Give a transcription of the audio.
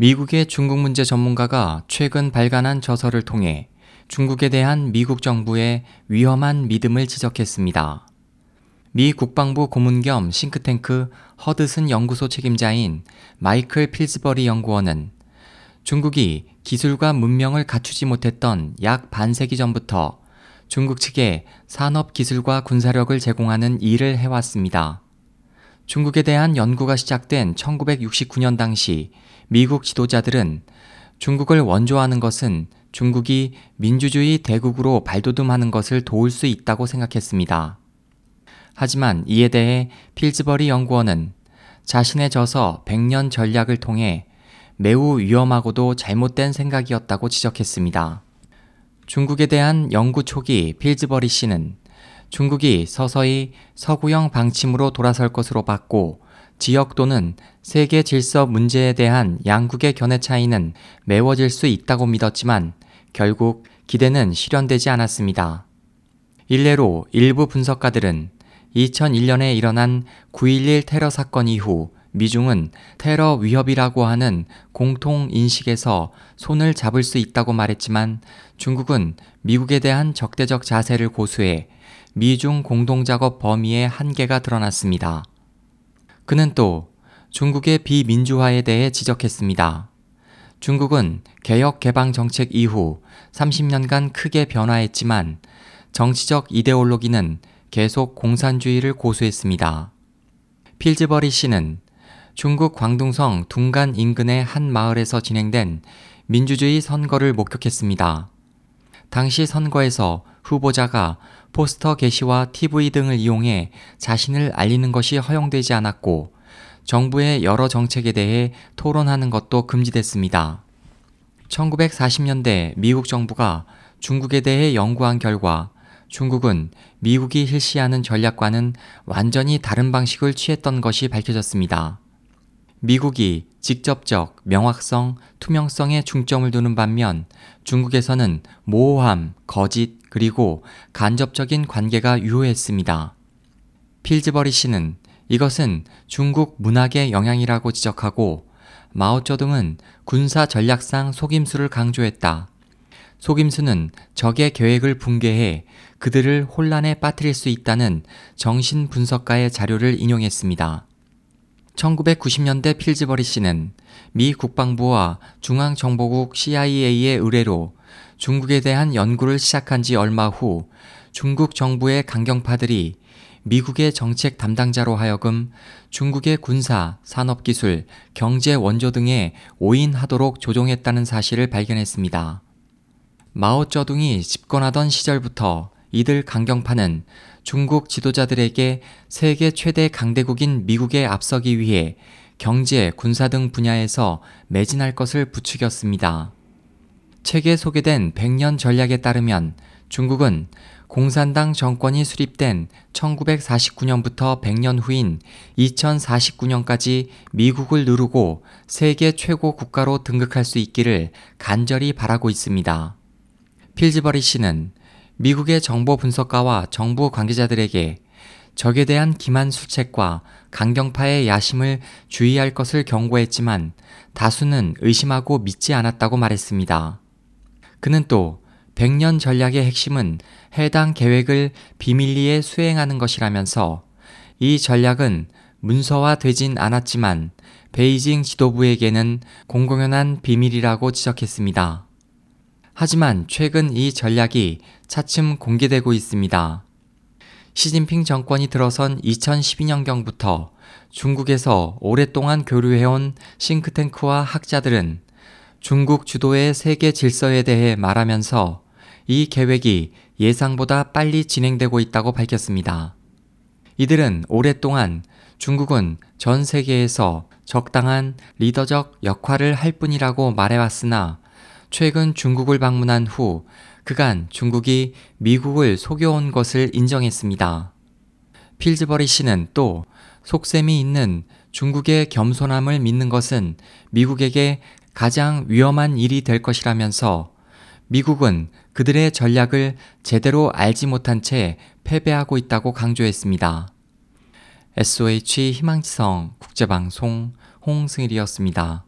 미국의 중국 문제 전문가가 최근 발간한 저서를 통해 중국에 대한 미국 정부의 위험한 믿음을 지적했습니다. 미 국방부 고문 겸 싱크탱크 허드슨 연구소 책임자인 마이클 필즈버리 연구원은 중국이 기술과 문명을 갖추지 못했던 약 반세기 전부터 중국 측에 산업 기술과 군사력을 제공하는 일을 해왔습니다. 중국에 대한 연구가 시작된 1969년 당시 미국 지도자들은 중국을 원조하는 것은 중국이 민주주의 대국으로 발돋움하는 것을 도울 수 있다고 생각했습니다. 하지만 이에 대해 필즈버리 연구원은 자신의 저서 100년 전략을 통해 매우 위험하고도 잘못된 생각이었다고 지적했습니다. 중국에 대한 연구 초기 필즈버리 씨는 중국이 서서히 서구형 방침으로 돌아설 것으로 봤고 지역 또는 세계 질서 문제에 대한 양국의 견해 차이는 메워질 수 있다고 믿었지만 결국 기대는 실현되지 않았습니다. 일례로 일부 분석가들은 2001년에 일어난 9.11 테러 사건 이후 미중은 테러 위협이라고 하는 공통 인식에서 손을 잡을 수 있다고 말했지만 중국은 미국에 대한 적대적 자세를 고수해 미중 공동작업 범위의 한계가 드러났습니다. 그는 또 중국의 비민주화에 대해 지적했습니다. 중국은 개혁 개방 정책 이후 30년간 크게 변화했지만 정치적 이데올로기는 계속 공산주의를 고수했습니다. 필즈버리 씨는 중국 광둥성 둥간 인근의 한 마을에서 진행된 민주주의 선거를 목격했습니다. 당시 선거에서 후보자가 포스터 게시와 TV 등을 이용해 자신을 알리는 것이 허용되지 않았고 정부의 여러 정책에 대해 토론하는 것도 금지됐습니다. 1940년대 미국 정부가 중국에 대해 연구한 결과 중국은 미국이 실시하는 전략과는 완전히 다른 방식을 취했던 것이 밝혀졌습니다. 미국이 직접적, 명확성, 투명성에 중점을 두는 반면 중국에서는 모호함, 거짓, 그리고 간접적인 관계가 유효했습니다. 필즈버리 씨는 이것은 중국 문학의 영향이라고 지적하고 마오쩌둥은 군사 전략상 속임수를 강조했다. 속임수는 적의 계획을 붕괴해 그들을 혼란에 빠뜨릴 수 있다는 정신 분석가의 자료를 인용했습니다. 1990년대 필즈버리 씨는 미 국방부와 중앙정보국 CIA의 의뢰로 중국에 대한 연구를 시작한 지 얼마 후 중국 정부의 강경파들이 미국의 정책 담당자로 하여금 중국의 군사, 산업기술, 경제 원조 등에 오인하도록 조종했다는 사실을 발견했습니다. 마오쩌둥이 집권하던 시절부터 이들 강경파는 중국 지도자들에게 세계 최대 강대국인 미국에 앞서기 위해 경제, 군사 등 분야에서 매진할 것을 부추겼습니다. 책에 소개된 100년 전략에 따르면 중국은 공산당 정권이 수립된 1949년부터 100년 후인 2049년까지 미국을 누르고 세계 최고 국가로 등극할 수 있기를 간절히 바라고 있습니다. 필즈버리 씨는 미국의 정보 분석가와 정부 관계자들에게 적에 대한 기만 수책과 강경파의 야심을 주의할 것을 경고했지만 다수는 의심하고 믿지 않았다고 말했습니다. 그는 또 100년 전략의 핵심은 해당 계획을 비밀리에 수행하는 것이라면서 이 전략은 문서화되진 않았지만 베이징 지도부에게는 공공연한 비밀이라고 지적했습니다. 하지만 최근 이 전략이 차츰 공개되고 있습니다. 시진핑 정권이 들어선 2012년경부터 중국에서 오랫동안 교류해온 싱크탱크와 학자들은 중국 주도의 세계 질서에 대해 말하면서 이 계획이 예상보다 빨리 진행되고 있다고 밝혔습니다. 이들은 오랫동안 중국은 전 세계에서 적당한 리더적 역할을 할 뿐이라고 말해왔으나 최근 중국을 방문한 후 그간 중국이 미국을 속여온 것을 인정했습니다. 필즈버리 씨는 또 속셈이 있는 중국의 겸손함을 믿는 것은 미국에게 가장 위험한 일이 될 것이라면서 미국은 그들의 전략을 제대로 알지 못한 채 패배하고 있다고 강조했습니다. SOH 희망지성 국제방송 홍승일이었습니다.